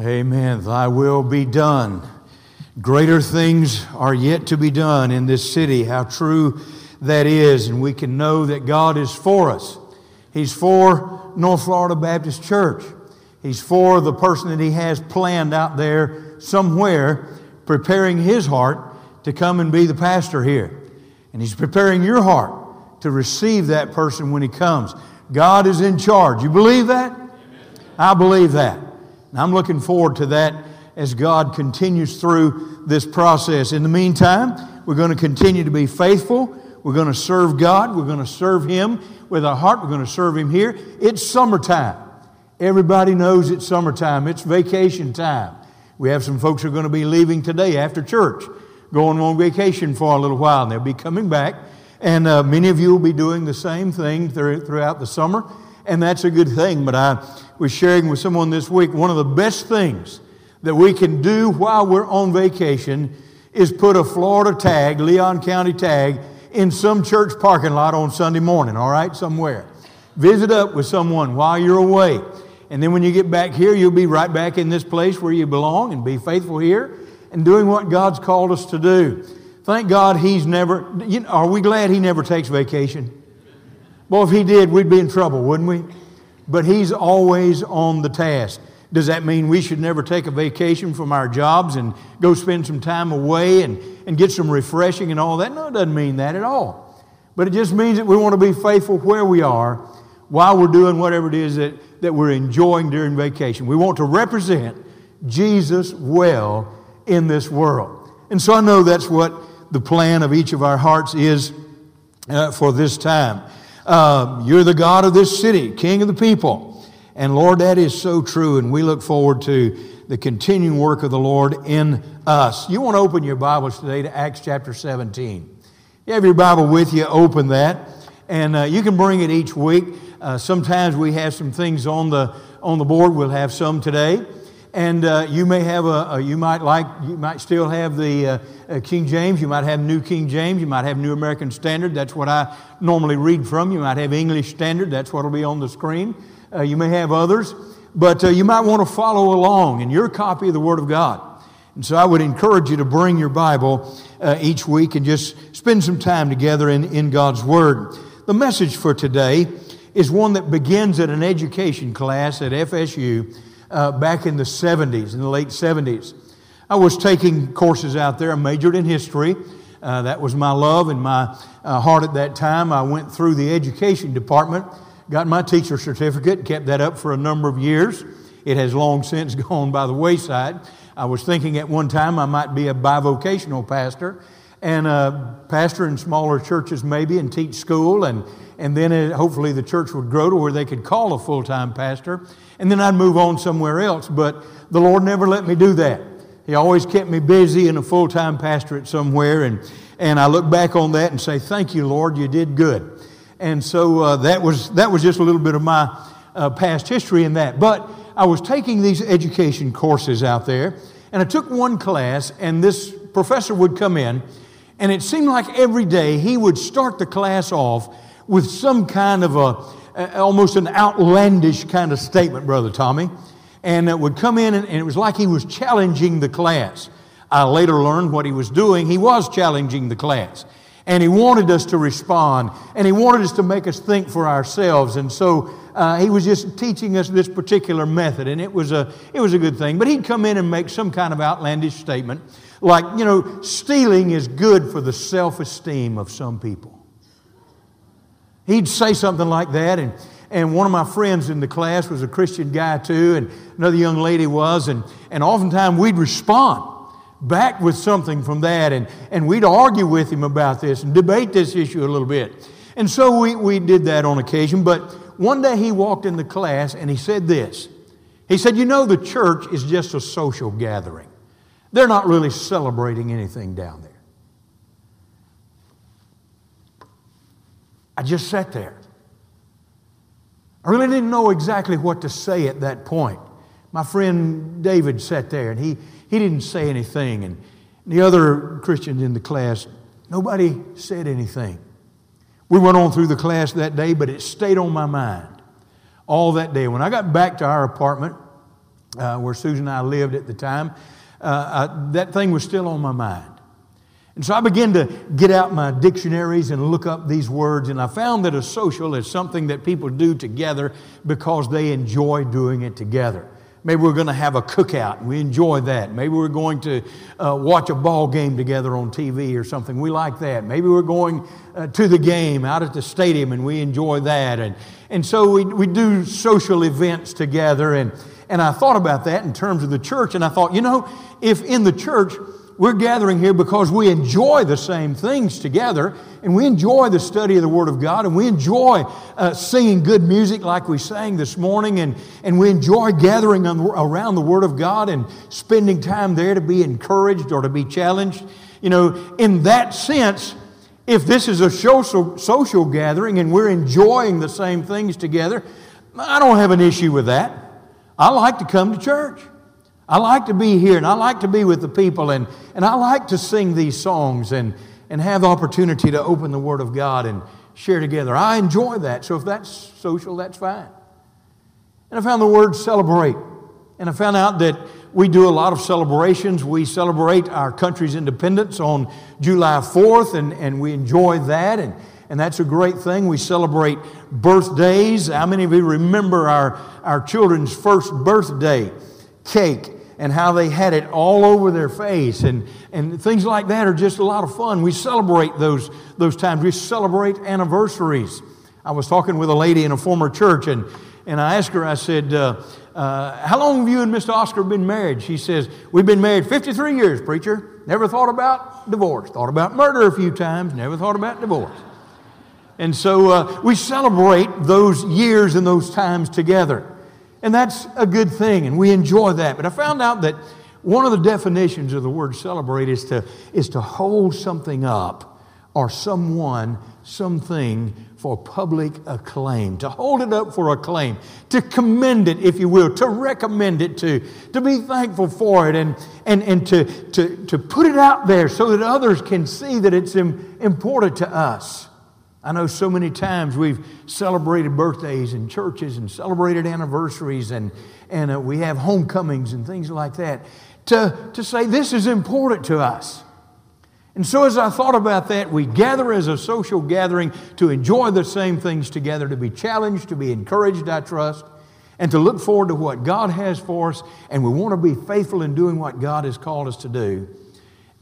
Amen. Thy will be done. Greater things are yet to be done in this city. How true that is. And we can know that God is for us. He's for North Florida Baptist Church. He's for the person that He has planned out there somewhere, preparing His heart to come and be the pastor here. And He's preparing your heart to receive that person when He comes. God is in charge. You believe that? I believe that. And I'm looking forward to that as God continues through this process. In the meantime, we're going to continue to be faithful. We're going to serve God. We're going to serve Him with our heart. We're going to serve Him here. It's summertime. Everybody knows it's summertime. It's vacation time. We have some folks who are going to be leaving today after church, going on vacation for a little while, and they'll be coming back. And uh, many of you will be doing the same thing throughout the summer, and that's a good thing. But I was sharing with someone this week one of the best things that we can do while we're on vacation is put a Florida tag, Leon County tag, in some church parking lot on Sunday morning, all right, somewhere. Visit up with someone while you're away. And then when you get back here, you'll be right back in this place where you belong and be faithful here and doing what God's called us to do. Thank God He's never, you know, are we glad He never takes vacation? Well, if He did, we'd be in trouble, wouldn't we? but He's always on the task. Does that mean we should never take a vacation from our jobs and go spend some time away and, and get some refreshing and all that? No, it doesn't mean that at all. But it just means that we want to be faithful where we are while we're doing whatever it is that, that we're enjoying during vacation. We want to represent Jesus well in this world. And so I know that's what the plan of each of our hearts is uh, for this time. Uh, you're the God of this city, King of the people. And Lord, that is so true, and we look forward to the continuing work of the Lord in us. You want to open your Bibles today to Acts chapter 17. You have your Bible with you, open that, and uh, you can bring it each week. Uh, sometimes we have some things on the, on the board, we'll have some today and uh, you may have a, a, you might like you might still have the uh, uh, king james. You might have new king james. You might have new american standard. That's what i normally read from. You might have english standard. That's what will be on the screen. Uh, you may have others. But uh, you might want to follow along in your copy of the word of god. And so i would encourage you to bring your bible uh, each week and just spend some time together in, in god's word. The message for today is one that begins at an education class at fsu uh, back in the 70s, in the late 70s. I was taking courses out there. I majored in history. Uh, that was my love and my uh, heart at that time. I went through the education department, got my teacher certificate, kept that up for a number of years. It has long since gone by the wayside. I was thinking at one time I might be a bivocational pastor and uh, pastor in smaller churches maybe and teach school and, and then it, hopefully the church would grow to where they could call a full-time pastor and then I'd move on somewhere else. But the Lord never let me do that. He always kept me busy in a full time pastorate somewhere. And, and I look back on that and say, Thank you, Lord, you did good. And so uh, that, was, that was just a little bit of my uh, past history in that. But I was taking these education courses out there, and I took one class, and this professor would come in, and it seemed like every day he would start the class off with some kind of a almost an outlandish kind of statement, Brother Tommy. And it would come in, and, and it was like he was challenging the class. I later learned what he was doing. He was challenging the class. And he wanted us to respond, and he wanted us to make us think for ourselves. And so uh, he was just teaching us this particular method, and it was, a, it was a good thing. But he'd come in and make some kind of outlandish statement, like, you know, stealing is good for the self esteem of some people. He'd say something like that, and, and one of my friends in the class was a Christian guy too, and another young lady was, and, and oftentimes we'd respond back with something from that, and, and we'd argue with him about this and debate this issue a little bit. And so we, we did that on occasion, but one day he walked in the class and he said this. He said, You know, the church is just a social gathering. They're not really celebrating anything down there. I just sat there. I really didn't know exactly what to say at that point. My friend David sat there and he, he didn't say anything. And the other Christians in the class, nobody said anything. We went on through the class that day, but it stayed on my mind all that day. When I got back to our apartment, uh, where Susan and I lived at the time, uh, uh, that thing was still on my mind. And so I began to get out my dictionaries and look up these words, and I found that a social is something that people do together because they enjoy doing it together. Maybe we're going to have a cookout. We enjoy that. Maybe we're going to uh, watch a ball game together on TV or something. We like that. Maybe we're going uh, to the game out at the stadium and we enjoy that. And, and so we, we do social events together. And, and I thought about that in terms of the church. And I thought, you know, if in the church we're gathering here because we enjoy the same things together and we enjoy the study of the Word of God and we enjoy uh, singing good music like we sang this morning and, and we enjoy gathering on, around the Word of God and spending time there to be encouraged or to be challenged. You know, in that sense, if this is a social, social gathering and we're enjoying the same things together, I don't have an issue with that. I like to come to church. I like to be here and I like to be with the people and, and I like to sing these songs and, and have the opportunity to open the Word of God and share together. I enjoy that. So if that's social, that's fine. And I found the word celebrate. And I found out that we do a lot of celebrations. We celebrate our country's independence on July 4th, and, and we enjoy that. And, and that's a great thing. We celebrate birthdays. How many of you remember our, our children's first birthday cake? And how they had it all over their face and, and things like that are just a lot of fun. We celebrate those, those times. We celebrate anniversaries. I was talking with a lady in a former church and, and I asked her, I said, uh, uh, how long have you and Mr. Oscar been married? She says, we've been married 53 years, preacher. Never thought about divorce. Thought about murder a few times. Never thought about divorce. And so uh, we celebrate those years and those times together. And that's a good thing, and we enjoy that. But I found out that one of the definitions of the word celebrate is to, is to hold something up or someone, something for public acclaim, to hold it up for acclaim, to commend it, if you will, to recommend it to, to be thankful for it, and, and, and to, to, to put it out there so that others can see that it's important to us. I know so many times we've celebrated birthdays in churches and celebrated anniversaries and, and uh, we have homecomings and things like that to, to say this is important to us. And so, as I thought about that, we gather as a social gathering to enjoy the same things together, to be challenged, to be encouraged, I trust, and to look forward to what God has for us. And we want to be faithful in doing what God has called us to do.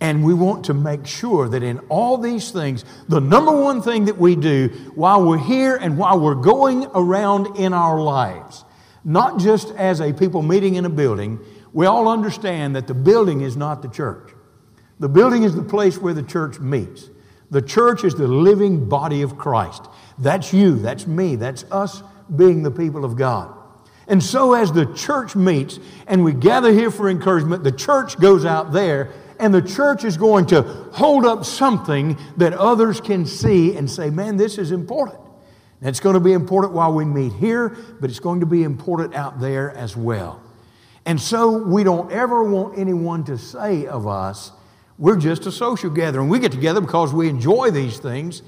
And we want to make sure that in all these things, the number one thing that we do while we're here and while we're going around in our lives, not just as a people meeting in a building, we all understand that the building is not the church. The building is the place where the church meets. The church is the living body of Christ. That's you, that's me, that's us being the people of God. And so, as the church meets and we gather here for encouragement, the church goes out there and the church is going to hold up something that others can see and say, man, this is important. And it's going to be important while we meet here, but it's going to be important out there as well. And so we don't ever want anyone to say of us, we're just a social gathering. We get together because we enjoy these things,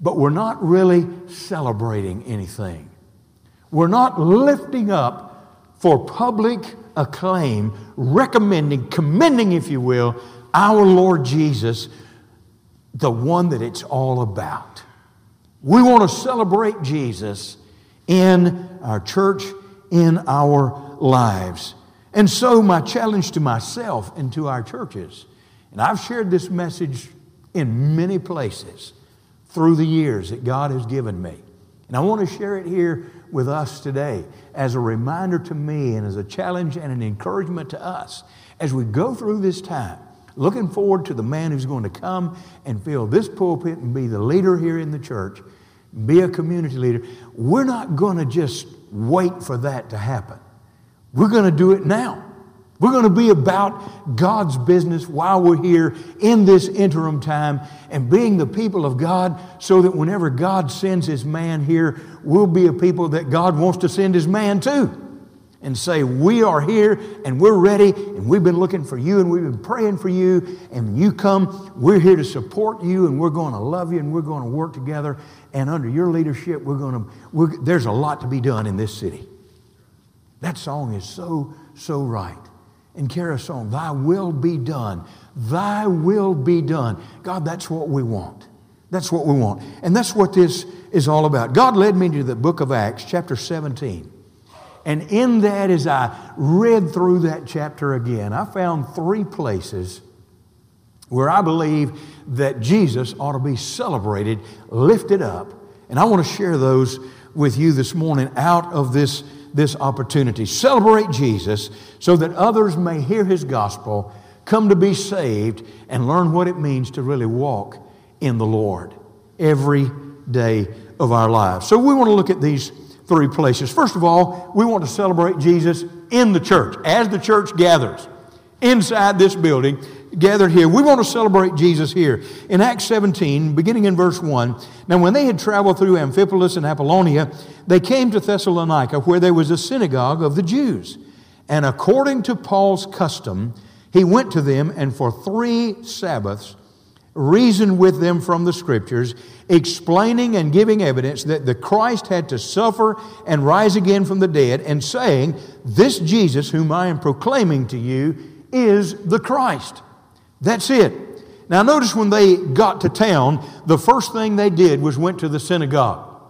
but we're not really celebrating anything. We're not lifting up for public acclaim, recommending, commending, if you will, our Lord Jesus, the one that it's all about. We want to celebrate Jesus in our church, in our lives. And so, my challenge to myself and to our churches, and I've shared this message in many places through the years that God has given me. And I want to share it here with us today as a reminder to me and as a challenge and an encouragement to us as we go through this time. Looking forward to the man who's going to come and fill this pulpit and be the leader here in the church, be a community leader. We're not going to just wait for that to happen. We're going to do it now. We're going to be about God's business while we're here in this interim time and being the people of God so that whenever God sends his man here, we'll be a people that God wants to send his man to and say, We are here and we're ready and we've been looking for you and we've been praying for you. And when you come, we're here to support you and we're going to love you and we're going to work together. And under your leadership, we're going to, we're, there's a lot to be done in this city. That song is so so right. And us on. Thy will be done. Thy will be done. God, that's what we want. That's what we want. And that's what this is all about. God led me to the book of Acts, chapter 17. And in that, as I read through that chapter again, I found three places where I believe that Jesus ought to be celebrated, lifted up. And I want to share those with you this morning out of this, this opportunity. Celebrate Jesus so that others may hear his gospel, come to be saved, and learn what it means to really walk in the Lord every day of our lives. So we want to look at these three places. First of all, we want to celebrate Jesus in the church, as the church gathers inside this building, gathered here. We want to celebrate Jesus here. In Acts 17, beginning in verse 1, now when they had traveled through Amphipolis and Apollonia, they came to Thessalonica, where there was a synagogue of the Jews. And according to Paul's custom, he went to them and for three Sabbaths reasoned with them from the scriptures, explaining and giving evidence that the Christ had to suffer and rise again from the dead, and saying, This Jesus, whom I am proclaiming to you, is the Christ. That's it. Now, notice when they got to town, the first thing they did was went to the synagogue.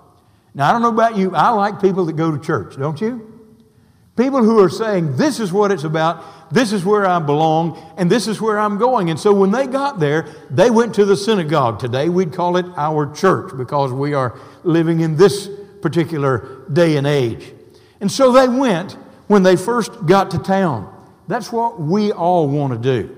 Now, I don't know about you, I like people that go to church, don't you? People who are saying, This is what it's about, this is where I belong, and this is where I'm going. And so when they got there, they went to the synagogue. Today we'd call it our church because we are living in this particular day and age. And so they went when they first got to town. That's what we all want to do.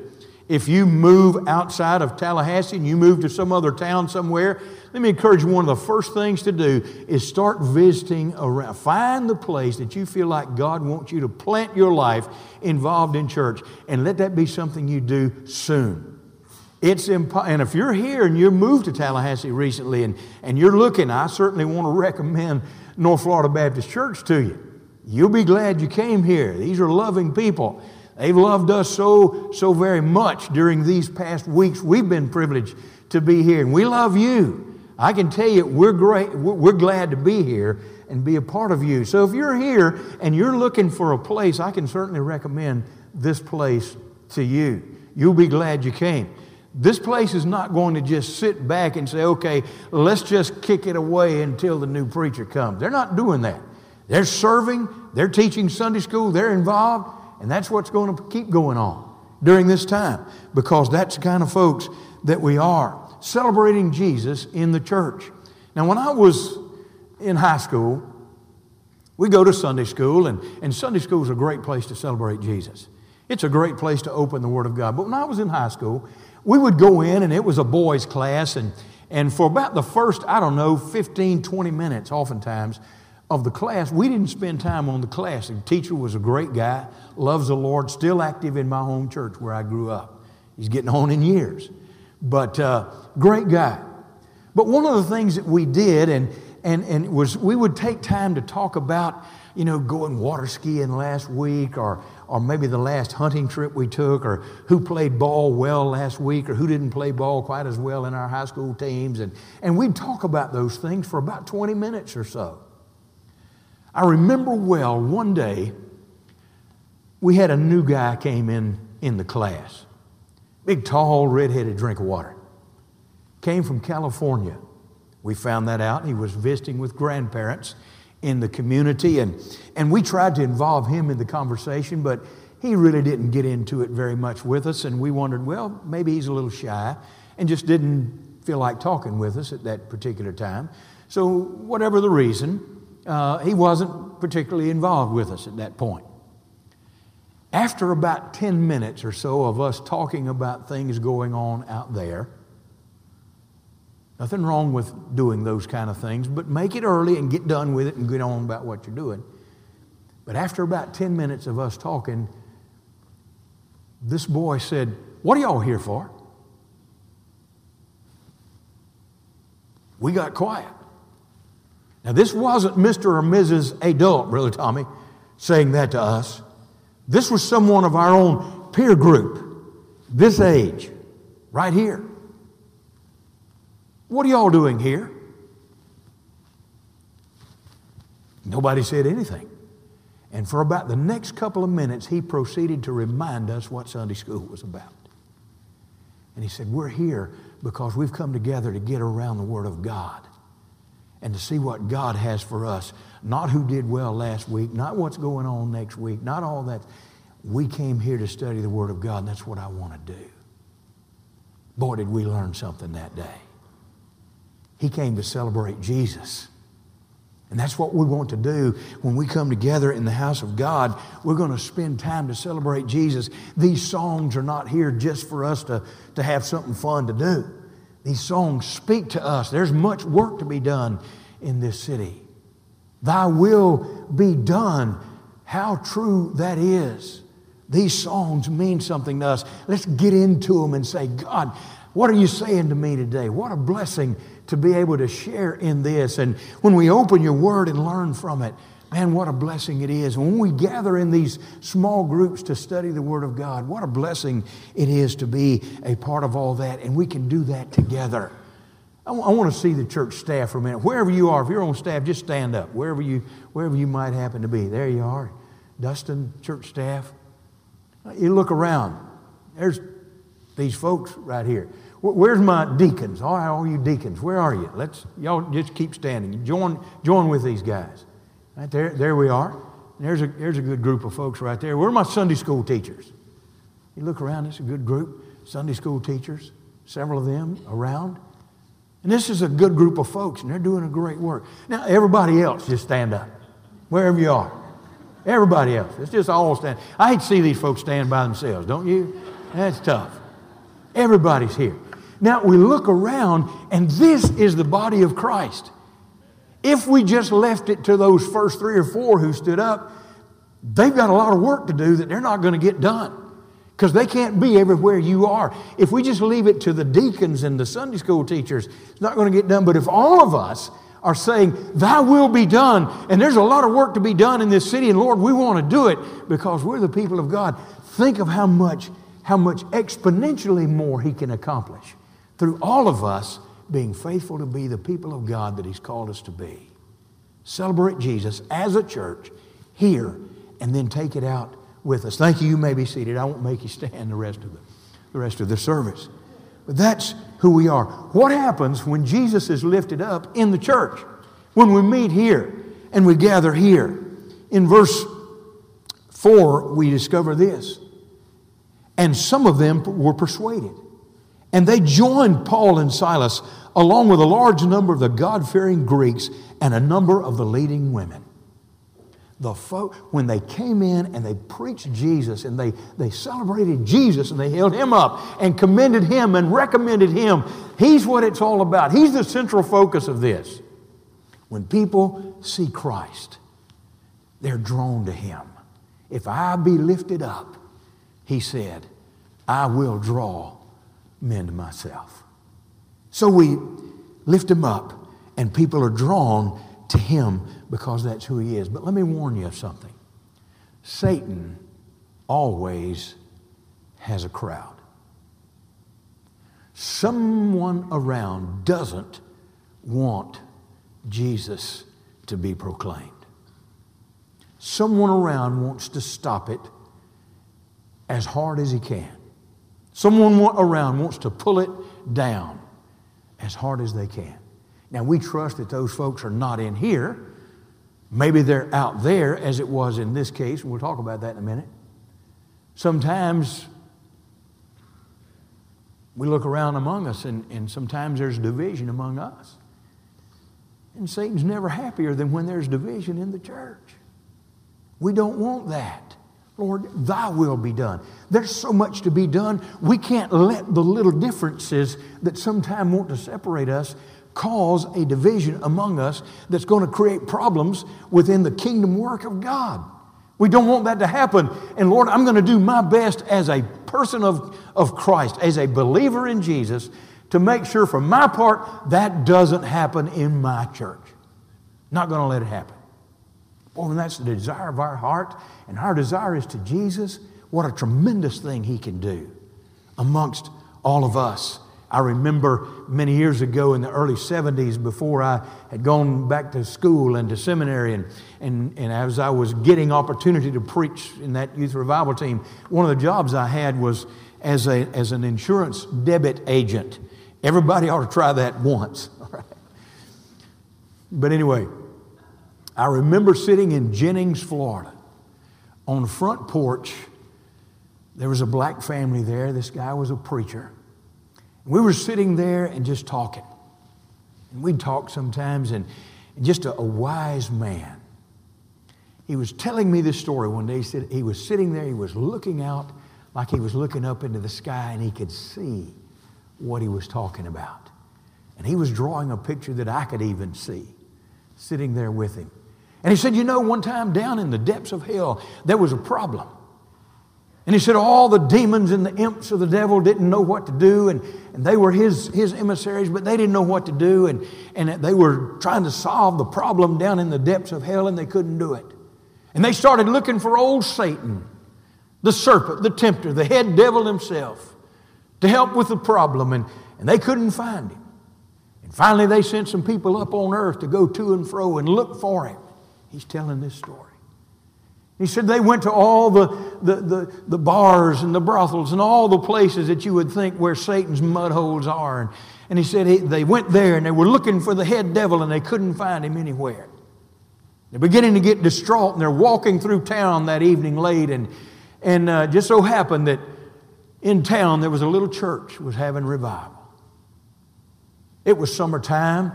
If you move outside of Tallahassee and you move to some other town somewhere, let me encourage you one of the first things to do is start visiting around. Find the place that you feel like God wants you to plant your life involved in church and let that be something you do soon. It's impo- and if you're here and you moved to Tallahassee recently and, and you're looking, I certainly want to recommend North Florida Baptist Church to you. You'll be glad you came here. These are loving people. They've loved us so, so very much during these past weeks. We've been privileged to be here, and we love you. I can tell you, we're great. We're glad to be here and be a part of you. So if you're here and you're looking for a place, I can certainly recommend this place to you. You'll be glad you came. This place is not going to just sit back and say, okay, let's just kick it away until the new preacher comes. They're not doing that. They're serving, they're teaching Sunday school, they're involved, and that's what's going to keep going on during this time because that's the kind of folks that we are. Celebrating Jesus in the church. Now, when I was in high school, we go to Sunday school, and, and Sunday school is a great place to celebrate Jesus. It's a great place to open the Word of God. But when I was in high school, we would go in, and it was a boys' class, and, and for about the first, I don't know, 15, 20 minutes, oftentimes, of the class, we didn't spend time on the class. The teacher was a great guy, loves the Lord, still active in my home church where I grew up. He's getting on in years, but uh, great guy. But one of the things that we did, and, and, and was we would take time to talk about, you know, going water skiing last week, or, or maybe the last hunting trip we took, or who played ball well last week, or who didn't play ball quite as well in our high school teams. And, and we'd talk about those things for about 20 minutes or so. I remember well one day we had a new guy came in in the class. Big, tall, red-headed drink of water. Came from California. We found that out. He was visiting with grandparents in the community, and, and we tried to involve him in the conversation, but he really didn't get into it very much with us, and we wondered, well, maybe he's a little shy and just didn't feel like talking with us at that particular time. So, whatever the reason, uh, he wasn't particularly involved with us at that point. After about 10 minutes or so of us talking about things going on out there, nothing wrong with doing those kind of things, but make it early and get done with it and get on about what you're doing. But after about 10 minutes of us talking, this boy said, What are y'all here for? We got quiet. Now, this wasn't Mr. or Mrs. Adult, Brother Tommy, saying that to us. This was someone of our own peer group, this age, right here. What are y'all doing here? Nobody said anything. And for about the next couple of minutes, he proceeded to remind us what Sunday school was about. And he said, We're here because we've come together to get around the Word of God and to see what God has for us. Not who did well last week, not what's going on next week, not all that. We came here to study the Word of God, and that's what I want to do. Boy, did we learn something that day. He came to celebrate Jesus. And that's what we want to do when we come together in the house of God. We're going to spend time to celebrate Jesus. These songs are not here just for us to, to have something fun to do. These songs speak to us. There's much work to be done in this city. Thy will be done. How true that is. These songs mean something to us. Let's get into them and say, God, what are you saying to me today? What a blessing to be able to share in this. And when we open your word and learn from it, man, what a blessing it is. When we gather in these small groups to study the word of God, what a blessing it is to be a part of all that. And we can do that together. I, w- I want to see the church staff for a minute. Wherever you are, if you're on staff, just stand up. Wherever you, wherever you might happen to be. There you are. Dustin, church staff. Uh, you look around. There's these folks right here. Where's my deacons? All, all you deacons, where are you? Let's y'all just keep standing. Join, join with these guys. Right there, there we are. There's a, there's a good group of folks right there. Where are my Sunday school teachers? You look around, it's a good group. Sunday school teachers, several of them around. And this is a good group of folks, and they're doing a great work. Now, everybody else, just stand up, wherever you are. Everybody else. It's just all stand. I hate to see these folks stand by themselves, don't you? That's tough. Everybody's here. Now we look around, and this is the body of Christ. If we just left it to those first three or four who stood up, they've got a lot of work to do that they're not going to get done because they can't be everywhere you are. If we just leave it to the deacons and the Sunday school teachers, it's not going to get done. But if all of us are saying, Thy will be done, and there's a lot of work to be done in this city, and Lord, we want to do it because we're the people of God, think of how much, how much exponentially more He can accomplish through all of us being faithful to be the people of God that He's called us to be. Celebrate Jesus as a church here and then take it out with us. Thank you. You may be seated. I won't make you stand the rest of the, the rest of the service. But that's who we are. What happens when Jesus is lifted up in the church? When we meet here and we gather here. In verse 4, we discover this. And some of them were persuaded and they joined Paul and Silas along with a large number of the God fearing Greeks and a number of the leading women. The folk, when they came in and they preached Jesus and they, they celebrated Jesus and they held him up and commended him and recommended him, he's what it's all about. He's the central focus of this. When people see Christ, they're drawn to him. If I be lifted up, he said, I will draw men to myself. So we lift him up, and people are drawn to him because that's who he is. But let me warn you of something Satan always has a crowd. Someone around doesn't want Jesus to be proclaimed. Someone around wants to stop it as hard as he can. Someone around wants to pull it down as hard as they can. Now, we trust that those folks are not in here. Maybe they're out there, as it was in this case, and we'll talk about that in a minute. Sometimes we look around among us, and, and sometimes there's division among us. And Satan's never happier than when there's division in the church. We don't want that. Lord, thy will be done. There's so much to be done. We can't let the little differences that sometimes want to separate us cause a division among us that's going to create problems within the kingdom work of God. We don't want that to happen. And Lord, I'm going to do my best as a person of, of Christ, as a believer in Jesus, to make sure for my part that doesn't happen in my church. Not going to let it happen. Boy, and that's the desire of our heart, and our desire is to Jesus, what a tremendous thing He can do amongst all of us I remember many years ago in the early 70s, before I had gone back to school and to seminary, and, and, and as I was getting opportunity to preach in that youth revival team, one of the jobs I had was as, a, as an insurance debit agent. Everybody ought to try that once. But anyway, I remember sitting in Jennings, Florida, on the front porch. There was a black family there. This guy was a preacher. We were sitting there and just talking. And we'd talk sometimes, and just a, a wise man. He was telling me this story one day. He said he was sitting there, he was looking out like he was looking up into the sky, and he could see what he was talking about. And he was drawing a picture that I could even see sitting there with him. And he said, You know, one time down in the depths of hell, there was a problem. And he said, All the demons and the imps of the devil didn't know what to do, and, and they were his, his emissaries, but they didn't know what to do, and, and they were trying to solve the problem down in the depths of hell, and they couldn't do it. And they started looking for old Satan, the serpent, the tempter, the head devil himself, to help with the problem, and, and they couldn't find him. And finally, they sent some people up on earth to go to and fro and look for him. He's telling this story. He said they went to all the, the, the, the, bars and the brothels and all the places that you would think where Satan's mud holes are. And, and he said he, they went there and they were looking for the head devil and they couldn't find him anywhere. They're beginning to get distraught and they're walking through town that evening late. And, and uh, just so happened that in town there was a little church was having revival. It was summertime.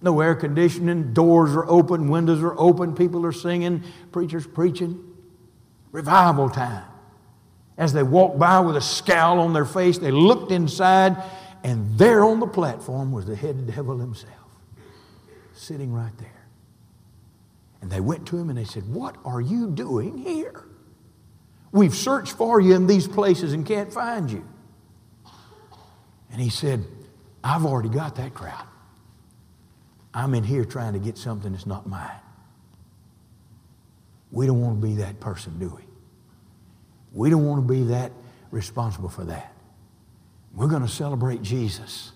No air conditioning, doors are open, windows are open, people are singing, preachers preaching. Revival time. As they walked by with a scowl on their face, they looked inside, and there on the platform was the head devil himself, sitting right there. And they went to him and they said, What are you doing here? We've searched for you in these places and can't find you. And he said, I've already got that crowd. I'm in here trying to get something that's not mine. We don't want to be that person, do we? We don't want to be that responsible for that. We're going to celebrate Jesus.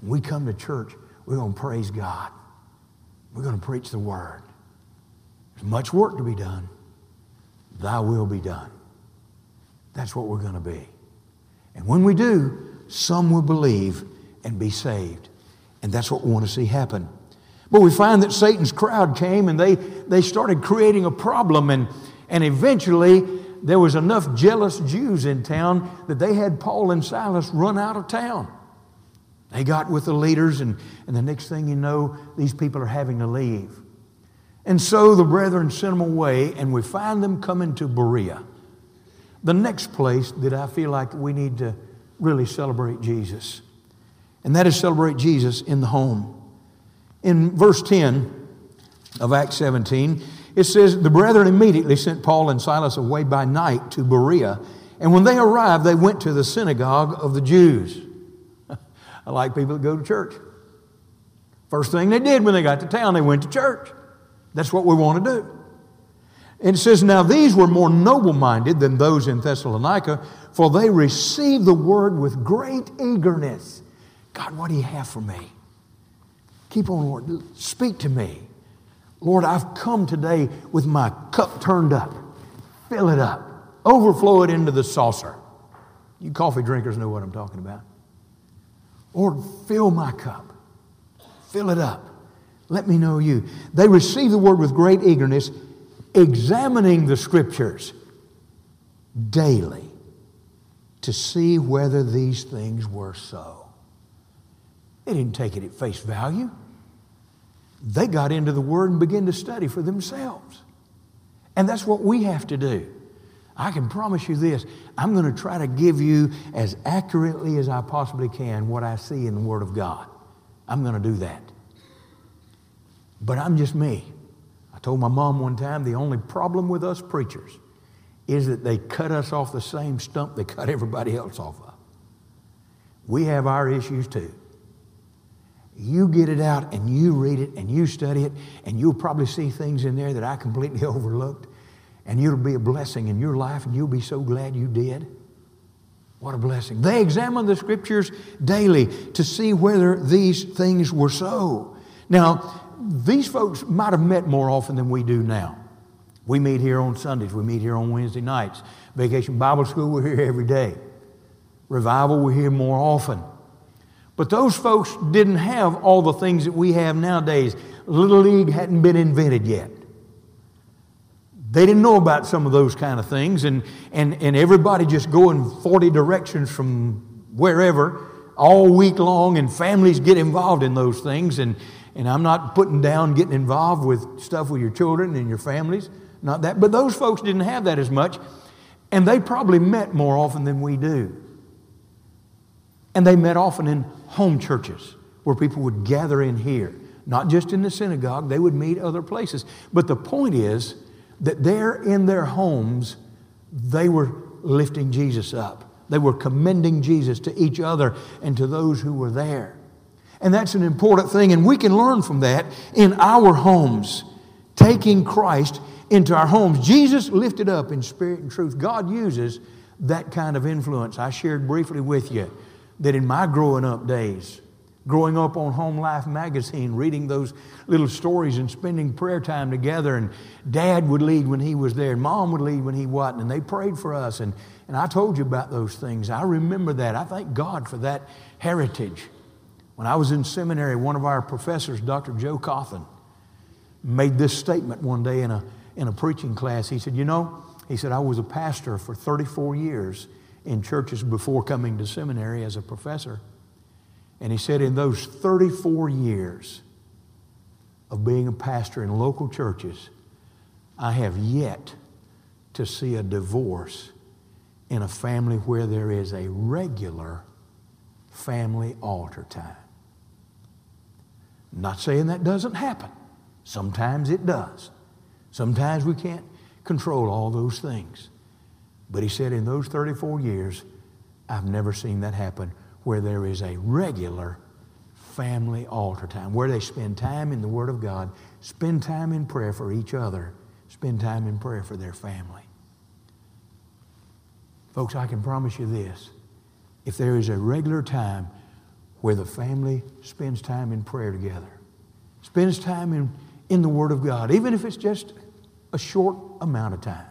When we come to church, we're going to praise God. We're going to preach the word. There's much work to be done. Thy will be done. That's what we're going to be. And when we do, some will believe and be saved. And that's what we want to see happen. But we find that Satan's crowd came and they, they started creating a problem, and, and eventually there was enough jealous Jews in town that they had Paul and Silas run out of town. They got with the leaders, and, and the next thing you know, these people are having to leave. And so the brethren sent them away, and we find them coming to Berea. The next place that I feel like we need to really celebrate Jesus and that is celebrate Jesus in the home. In verse 10 of Acts 17, it says, The brethren immediately sent Paul and Silas away by night to Berea, and when they arrived, they went to the synagogue of the Jews. I like people that go to church. First thing they did when they got to town, they went to church. That's what we want to do. And it says, Now these were more noble minded than those in Thessalonica, for they received the word with great eagerness. God, what do you have for me? Keep on, Lord. Speak to me. Lord, I've come today with my cup turned up. Fill it up. Overflow it into the saucer. You coffee drinkers know what I'm talking about. Lord, fill my cup. Fill it up. Let me know you. They received the word with great eagerness, examining the scriptures daily to see whether these things were so. They didn't take it at face value. They got into the Word and began to study for themselves. And that's what we have to do. I can promise you this I'm going to try to give you as accurately as I possibly can what I see in the Word of God. I'm going to do that. But I'm just me. I told my mom one time the only problem with us preachers is that they cut us off the same stump they cut everybody else off of. We have our issues too. You get it out and you read it and you study it, and you'll probably see things in there that I completely overlooked. And it'll be a blessing in your life, and you'll be so glad you did. What a blessing. They examined the scriptures daily to see whether these things were so. Now, these folks might have met more often than we do now. We meet here on Sundays, we meet here on Wednesday nights. Vacation Bible School, we're here every day. Revival, we're here more often. But those folks didn't have all the things that we have nowadays. Little League hadn't been invented yet. They didn't know about some of those kind of things, and, and, and everybody just going 40 directions from wherever all week long, and families get involved in those things. And, and I'm not putting down getting involved with stuff with your children and your families, not that. But those folks didn't have that as much, and they probably met more often than we do. And they met often in home churches where people would gather in here, not just in the synagogue, they would meet other places. But the point is, that there in their homes, they were lifting Jesus up. They were commending Jesus to each other and to those who were there. And that's an important thing, and we can learn from that in our homes, taking Christ into our homes. Jesus lifted up in spirit and truth. God uses that kind of influence. I shared briefly with you that in my growing up days, growing up on Home Life magazine, reading those little stories and spending prayer time together. And dad would lead when he was there, and mom would lead when he wasn't. And they prayed for us. And, and I told you about those things. I remember that. I thank God for that heritage. When I was in seminary, one of our professors, Dr. Joe Coffin, made this statement one day in a, in a preaching class. He said, You know, he said, I was a pastor for 34 years in churches before coming to seminary as a professor. And he said, in those 34 years of being a pastor in local churches, I have yet to see a divorce in a family where there is a regular family altar time. I'm not saying that doesn't happen. Sometimes it does. Sometimes we can't control all those things. But he said, in those 34 years, I've never seen that happen where there is a regular family altar time, where they spend time in the Word of God, spend time in prayer for each other, spend time in prayer for their family. Folks, I can promise you this. If there is a regular time where the family spends time in prayer together, spends time in, in the Word of God, even if it's just a short amount of time,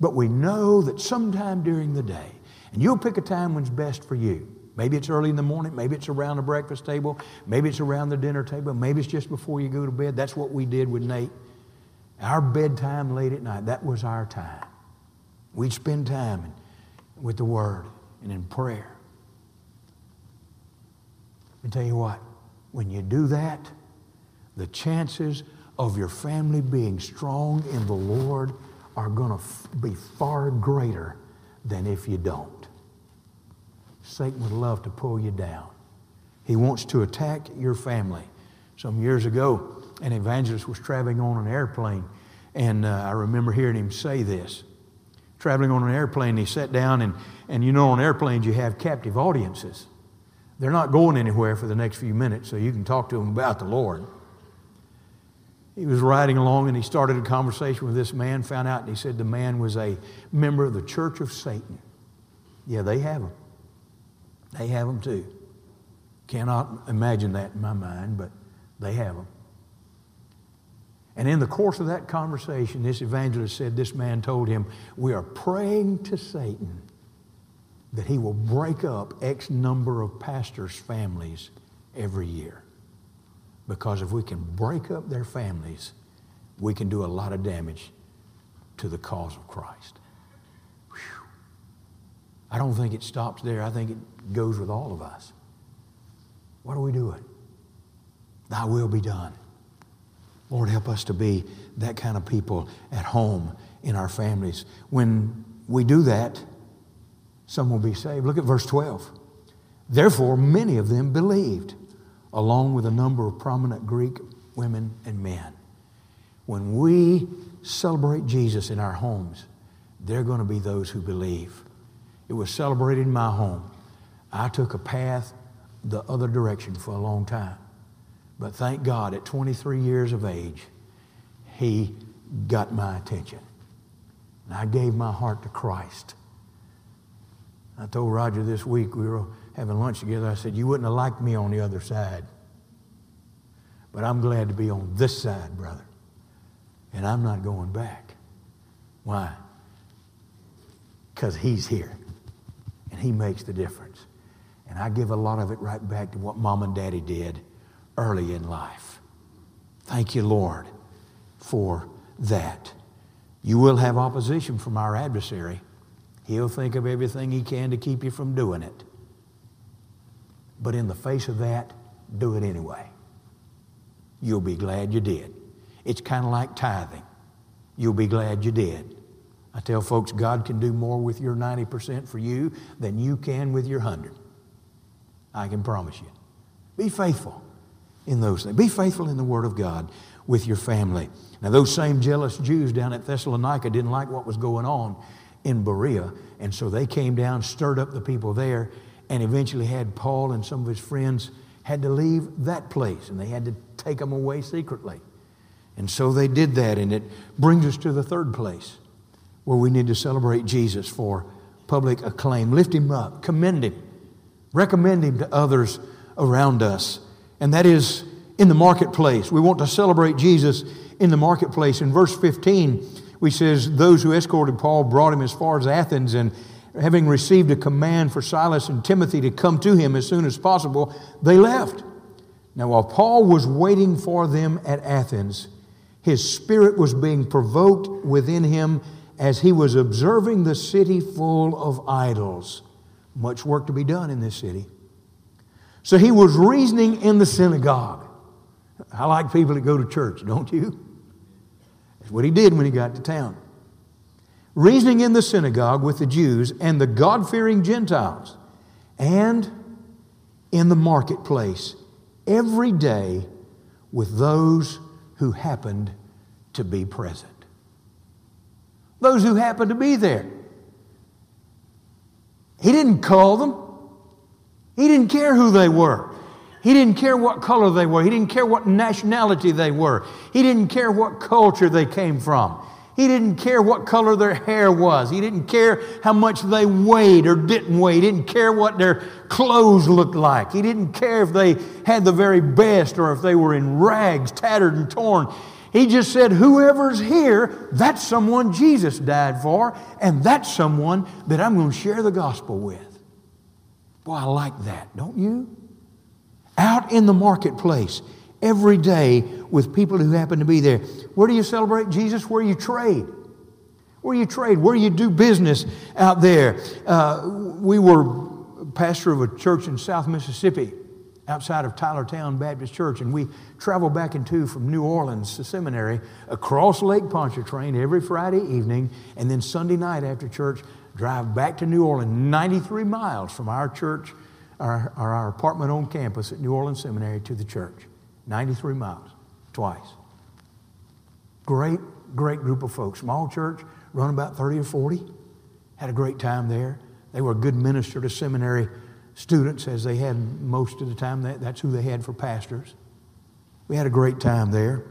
but we know that sometime during the day, and you'll pick a time when's best for you. Maybe it's early in the morning, maybe it's around the breakfast table, maybe it's around the dinner table, maybe it's just before you go to bed. That's what we did with Nate. Our bedtime late at night, that was our time. We'd spend time with the Word and in prayer. And tell you what, when you do that, the chances of your family being strong in the Lord are going to f- be far greater than if you don't. Satan would love to pull you down. He wants to attack your family. Some years ago, an evangelist was traveling on an airplane, and uh, I remember hearing him say this. Traveling on an airplane, he sat down, and, and you know, on airplanes, you have captive audiences. They're not going anywhere for the next few minutes, so you can talk to them about the Lord. He was riding along and he started a conversation with this man, found out, and he said the man was a member of the Church of Satan. Yeah, they have them. They have them too. Cannot imagine that in my mind, but they have them. And in the course of that conversation, this evangelist said this man told him, We are praying to Satan that he will break up X number of pastors' families every year. Because if we can break up their families, we can do a lot of damage to the cause of Christ. Whew. I don't think it stops there. I think it goes with all of us. What are we doing? Thy will be done. Lord, help us to be that kind of people at home in our families. When we do that, some will be saved. Look at verse 12. Therefore, many of them believed, along with a number of prominent Greek women and men. When we celebrate Jesus in our homes, they're going to be those who believe. It was celebrated in my home. I took a path the other direction for a long time. But thank God, at 23 years of age, He got my attention. And I gave my heart to Christ. I told Roger this week, we were having lunch together, I said, You wouldn't have liked me on the other side. But I'm glad to be on this side, brother. And I'm not going back. Why? Because he's here. And he makes the difference. And I give a lot of it right back to what mom and daddy did early in life. Thank you, Lord, for that. You will have opposition from our adversary. He'll think of everything he can to keep you from doing it. But in the face of that, do it anyway. You'll be glad you did. It's kind of like tithing. You'll be glad you did. I tell folks God can do more with your 90% for you than you can with your 100. I can promise you. Be faithful in those things. Be faithful in the Word of God with your family. Now, those same jealous Jews down at Thessalonica didn't like what was going on in Berea, and so they came down, stirred up the people there, and eventually had Paul and some of his friends had to leave that place, and they had to take them away secretly. And so they did that, and it brings us to the third place where we need to celebrate Jesus for public acclaim. Lift him up, commend him, recommend him to others around us. And that is in the marketplace. We want to celebrate Jesus in the marketplace. In verse 15, we says, Those who escorted Paul brought him as far as Athens, and having received a command for Silas and Timothy to come to him as soon as possible, they left. Now, while Paul was waiting for them at Athens, his spirit was being provoked within him as he was observing the city full of idols. Much work to be done in this city. So he was reasoning in the synagogue. I like people that go to church, don't you? That's what he did when he got to town. Reasoning in the synagogue with the Jews and the God fearing Gentiles, and in the marketplace every day with those who happened to be present. Those who happened to be there. He didn't call them, he didn't care who they were. He didn't care what color they were. He didn't care what nationality they were. He didn't care what culture they came from. He didn't care what color their hair was. He didn't care how much they weighed or didn't weigh. He didn't care what their clothes looked like. He didn't care if they had the very best or if they were in rags, tattered and torn. He just said, Whoever's here, that's someone Jesus died for, and that's someone that I'm going to share the gospel with. Boy, I like that, don't you? Out in the marketplace every day with people who happen to be there. Where do you celebrate Jesus? Where you trade. Where you trade, where you do business out there. Uh, we were pastor of a church in South Mississippi outside of Tylertown Baptist Church, and we traveled back and to from New Orleans to seminary across Lake Pontchartrain every Friday evening, and then Sunday night after church, drive back to New Orleans, 93 miles from our church, our, our apartment on campus at New Orleans Seminary to the church. 93 miles, twice. Great, great group of folks. Small church, run about 30 or 40. Had a great time there. They were a good minister to seminary students, as they had most of the time. That, that's who they had for pastors. We had a great time there.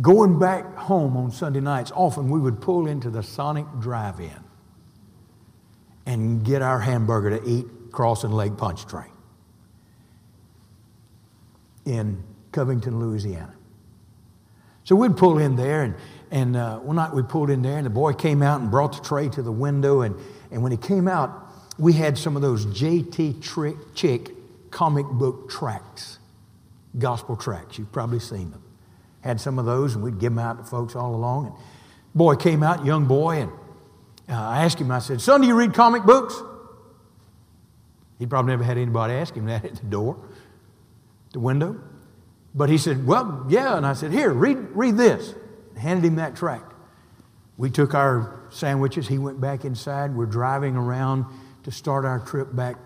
Going back home on Sunday nights, often we would pull into the Sonic Drive In and get our hamburger to eat crossing Lake Pontchartrain in Covington, Louisiana. So we'd pull in there, and, and uh, one night we pulled in there, and the boy came out and brought the tray to the window. And, and when he came out, we had some of those JT Trick, Chick comic book tracts, gospel tracts. You've probably seen them. Had some of those, and we'd give them out to folks all along. And boy came out, young boy, and uh, I asked him, I said, Son, do you read comic books? He probably never had anybody ask him that at the door, the window. But he said, Well, yeah. And I said, Here, read, read this. handed him that tract. We took our sandwiches. He went back inside. We're driving around to start our trip back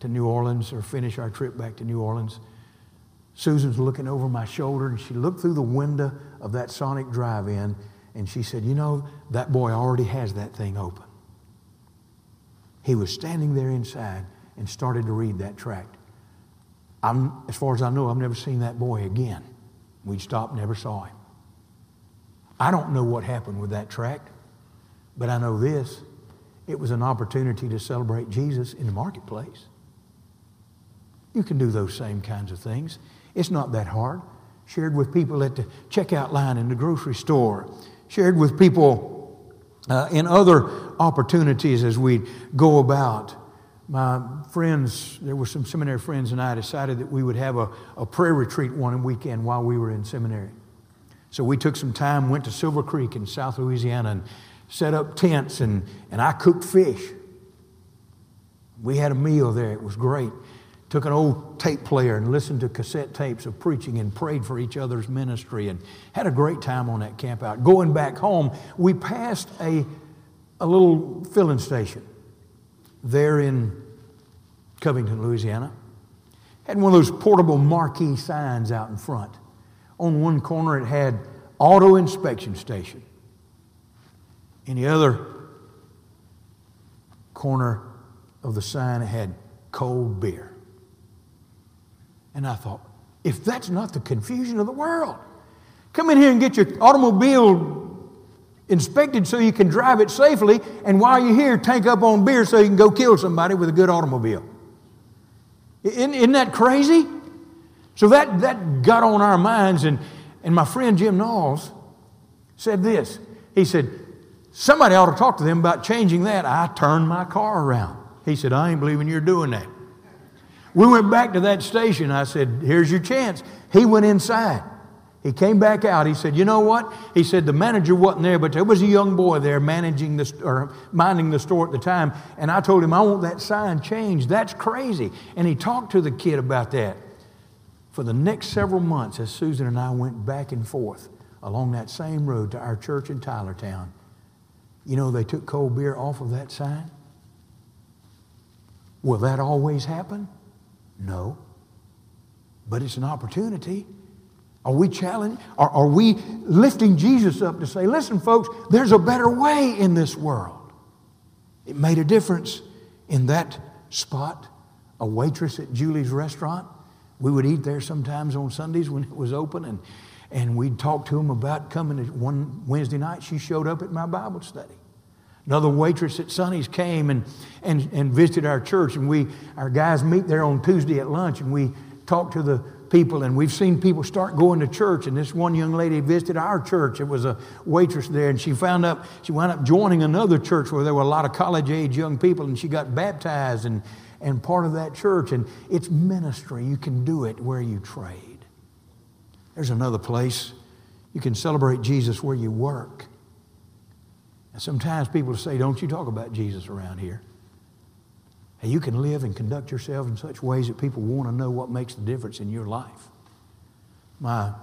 to New Orleans or finish our trip back to New Orleans. Susan's looking over my shoulder and she looked through the window of that Sonic drive in and she said, You know, that boy already has that thing open. He was standing there inside and started to read that tract. I'm, as far as I know, I've never seen that boy again. We stopped, never saw him. I don't know what happened with that tract, but I know this. it was an opportunity to celebrate Jesus in the marketplace. You can do those same kinds of things. It's not that hard. Shared with people at the checkout line in the grocery store, shared with people uh, in other opportunities as we go about. My friends, there were some seminary friends, and I decided that we would have a, a prayer retreat one weekend while we were in seminary. So we took some time, went to Silver Creek in South Louisiana, and set up tents, and, and I cooked fish. We had a meal there, it was great. Took an old tape player and listened to cassette tapes of preaching and prayed for each other's ministry and had a great time on that camp out. Going back home, we passed a, a little filling station there in Covington, Louisiana. Had one of those portable marquee signs out in front. On one corner, it had auto inspection station. In the other corner of the sign, it had cold beer. And I thought, if that's not the confusion of the world, come in here and get your automobile inspected so you can drive it safely, and while you're here, tank up on beer so you can go kill somebody with a good automobile. Isn't, isn't that crazy? So that, that got on our minds, and, and my friend Jim Knowles said this. He said, Somebody ought to talk to them about changing that. I turned my car around. He said, I ain't believing you're doing that. We went back to that station. I said, Here's your chance. He went inside. He came back out. He said, You know what? He said, The manager wasn't there, but there was a young boy there managing the, or minding the store at the time. And I told him, I want that sign changed. That's crazy. And he talked to the kid about that. For the next several months, as Susan and I went back and forth along that same road to our church in Tylertown, you know, they took cold beer off of that sign. Will that always happen? No. But it's an opportunity. Are we challenging? Are, are we lifting Jesus up to say, listen, folks, there's a better way in this world? It made a difference in that spot. A waitress at Julie's restaurant, we would eat there sometimes on Sundays when it was open, and, and we'd talk to them about coming. One Wednesday night, she showed up at my Bible study. Another waitress at Sonny's came and, and, and visited our church, and we, our guys meet there on Tuesday at lunch, and we talk to the people, and we've seen people start going to church. And this one young lady visited our church. It was a waitress there, and she found up she wound up joining another church where there were a lot of college age young people, and she got baptized and and part of that church. And it's ministry. You can do it where you trade. There's another place you can celebrate Jesus where you work. And sometimes people say, "Don't you talk about Jesus around here?" And you can live and conduct yourself in such ways that people want to know what makes the difference in your life. My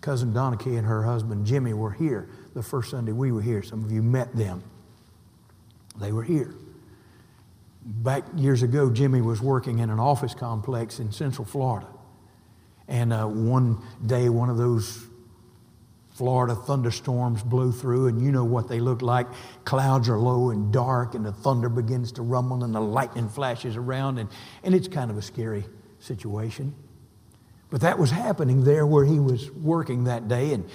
cousin Donakey and her husband Jimmy were here the first Sunday we were here. Some of you met them. They were here. Back years ago, Jimmy was working in an office complex in Central Florida. And uh, one day, one of those Florida thunderstorms blew through, and you know what they look like. Clouds are low and dark, and the thunder begins to rumble, and the lightning flashes around, and, and it's kind of a scary situation. But that was happening there where he was working that day. And,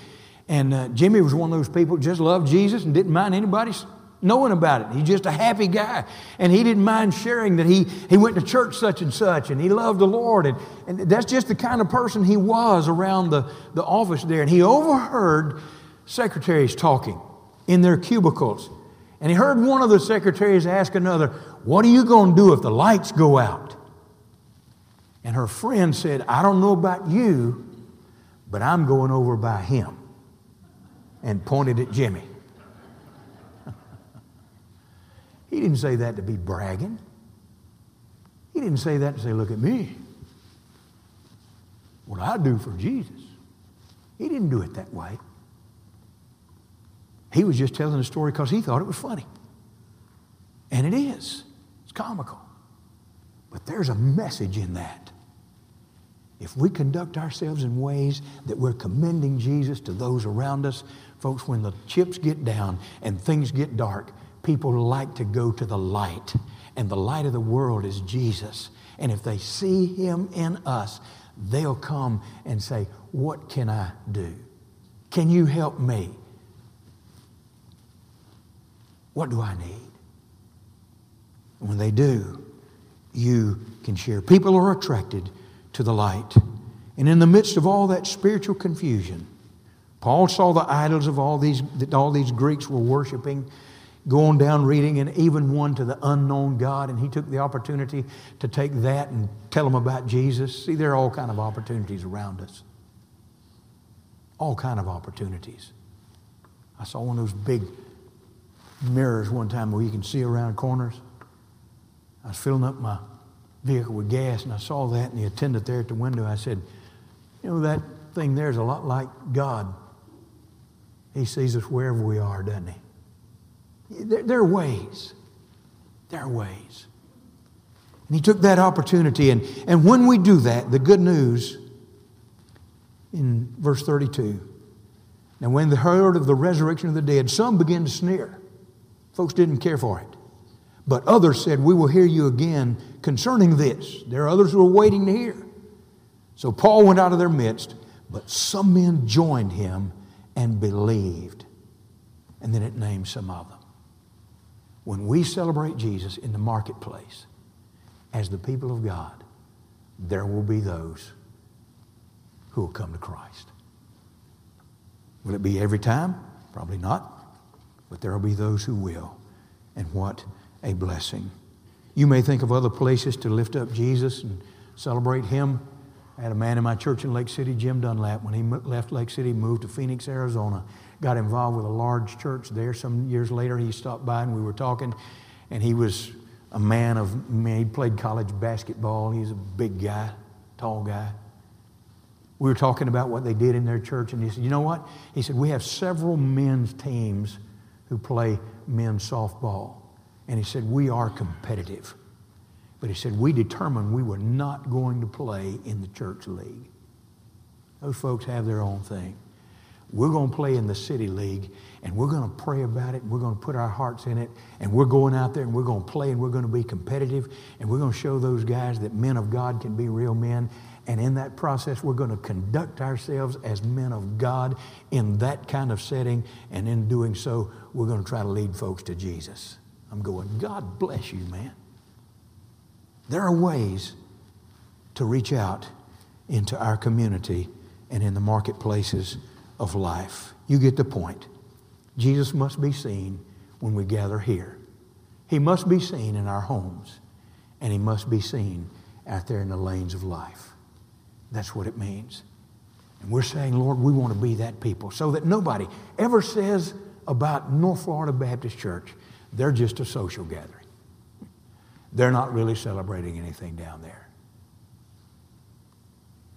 and uh, Jimmy was one of those people just loved Jesus and didn't mind anybody knowing about it. He's just a happy guy. And he didn't mind sharing that he, he went to church such and such and he loved the Lord. And, and that's just the kind of person he was around the, the office there. And he overheard secretaries talking in their cubicles. And he heard one of the secretaries ask another, What are you going to do if the lights go out? And her friend said, I don't know about you, but I'm going over by him. And pointed at Jimmy. He didn't say that to be bragging. He didn't say that to say, look at me. What I do for Jesus. He didn't do it that way. He was just telling a story because he thought it was funny. And it is. It's comical. But there's a message in that. If we conduct ourselves in ways that we're commending Jesus to those around us, folks, when the chips get down and things get dark, people like to go to the light. And the light of the world is Jesus. And if they see him in us, they'll come and say, What can I do? Can you help me? What do I need? And when they do, you can share. People are attracted to the light. And in the midst of all that spiritual confusion, Paul saw the idols of all these that all these Greeks were worshiping, going down reading, and even one to the unknown God. And he took the opportunity to take that and tell them about Jesus. See, there are all kind of opportunities around us. All kind of opportunities. I saw one of those big mirrors one time where you can see around corners. I was filling up my vehicle with gas and I saw that and the attendant there at the window, I said, you know, that thing there is a lot like God. He sees us wherever we are, doesn't he? There, there are ways. There are ways. And he took that opportunity. And, and when we do that, the good news in verse 32 now, when they heard of the resurrection of the dead, some began to sneer. Folks didn't care for it. But others said, We will hear you again concerning this. There are others who are waiting to hear. So Paul went out of their midst, but some men joined him and believed. And then it names some of them. When we celebrate Jesus in the marketplace as the people of God, there will be those who will come to Christ. Will it be every time? Probably not. But there will be those who will. And what a blessing. You may think of other places to lift up Jesus and celebrate Him. I had a man in my church in Lake City, Jim Dunlap, when he left Lake City, moved to Phoenix, Arizona, got involved with a large church there. Some years later, he stopped by and we were talking, and he was a man of, he played college basketball. He's a big guy, tall guy. We were talking about what they did in their church, and he said, You know what? He said, We have several men's teams who play men's softball. And he said, We are competitive. But he said, We determined we were not going to play in the church league. Those folks have their own thing. We're going to play in the city league, and we're going to pray about it, and we're going to put our hearts in it, and we're going out there and we're going to play, and we're going to be competitive, and we're going to show those guys that men of God can be real men. And in that process, we're going to conduct ourselves as men of God in that kind of setting. And in doing so, we're going to try to lead folks to Jesus. I'm going, God bless you, man. There are ways to reach out into our community and in the marketplaces of life. You get the point. Jesus must be seen when we gather here. He must be seen in our homes, and he must be seen out there in the lanes of life. That's what it means. And we're saying, Lord, we want to be that people so that nobody ever says about North Florida Baptist Church, they're just a social gathering. They're not really celebrating anything down there.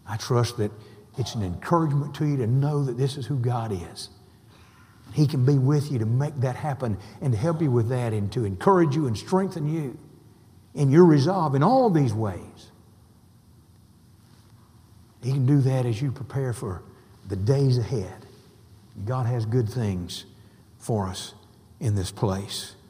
I trust that it's an encouragement to you to know that this is who God is. He can be with you to make that happen and to help you with that and to encourage you and strengthen you in your resolve in all these ways. He can do that as you prepare for the days ahead. God has good things for us in this place.